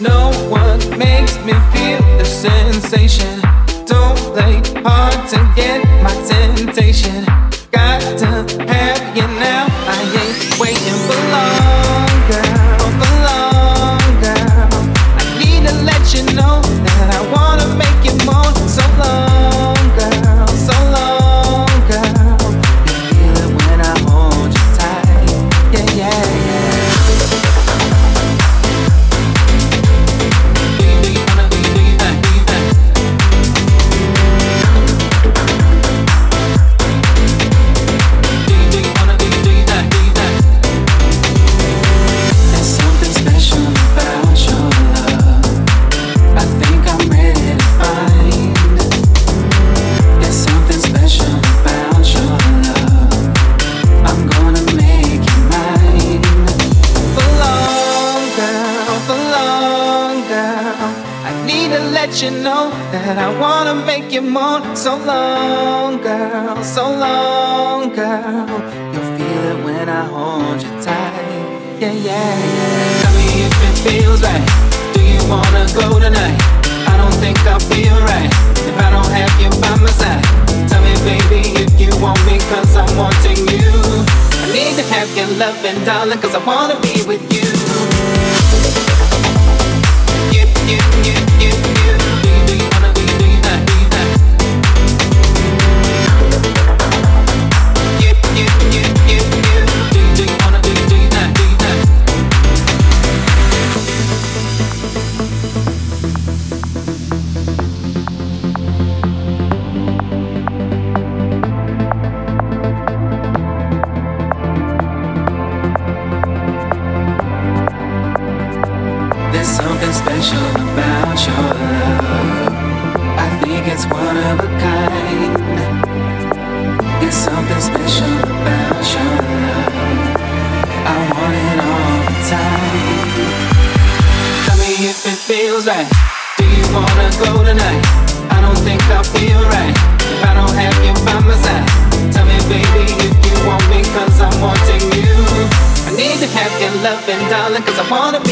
No one makes me feel the sensation. Don't play hard to get my temptation. Got to have you now. I ain't waiting for long. Let you know that I wanna make you more. So long, girl, so long, girl. You'll feel it when I hold you tight. Yeah, yeah. Tell me if it feels right. Do you wanna go tonight? I don't think I'll feel right if I don't have you by my side. Tell me, baby, if you want me, cause I'm wanting you. I need to have your loving, darling, cause I wanna be with. You, something special about your love. I think it's one of a kind. There's something special about your love. I want it all the time. Tell me if it feels right. Do you wanna go tonight? I don't think I'll feel right if I don't have you by my side. Tell me, baby, if you want me, cause I'm wanting you. I need to have your loving, darling, cause I wanna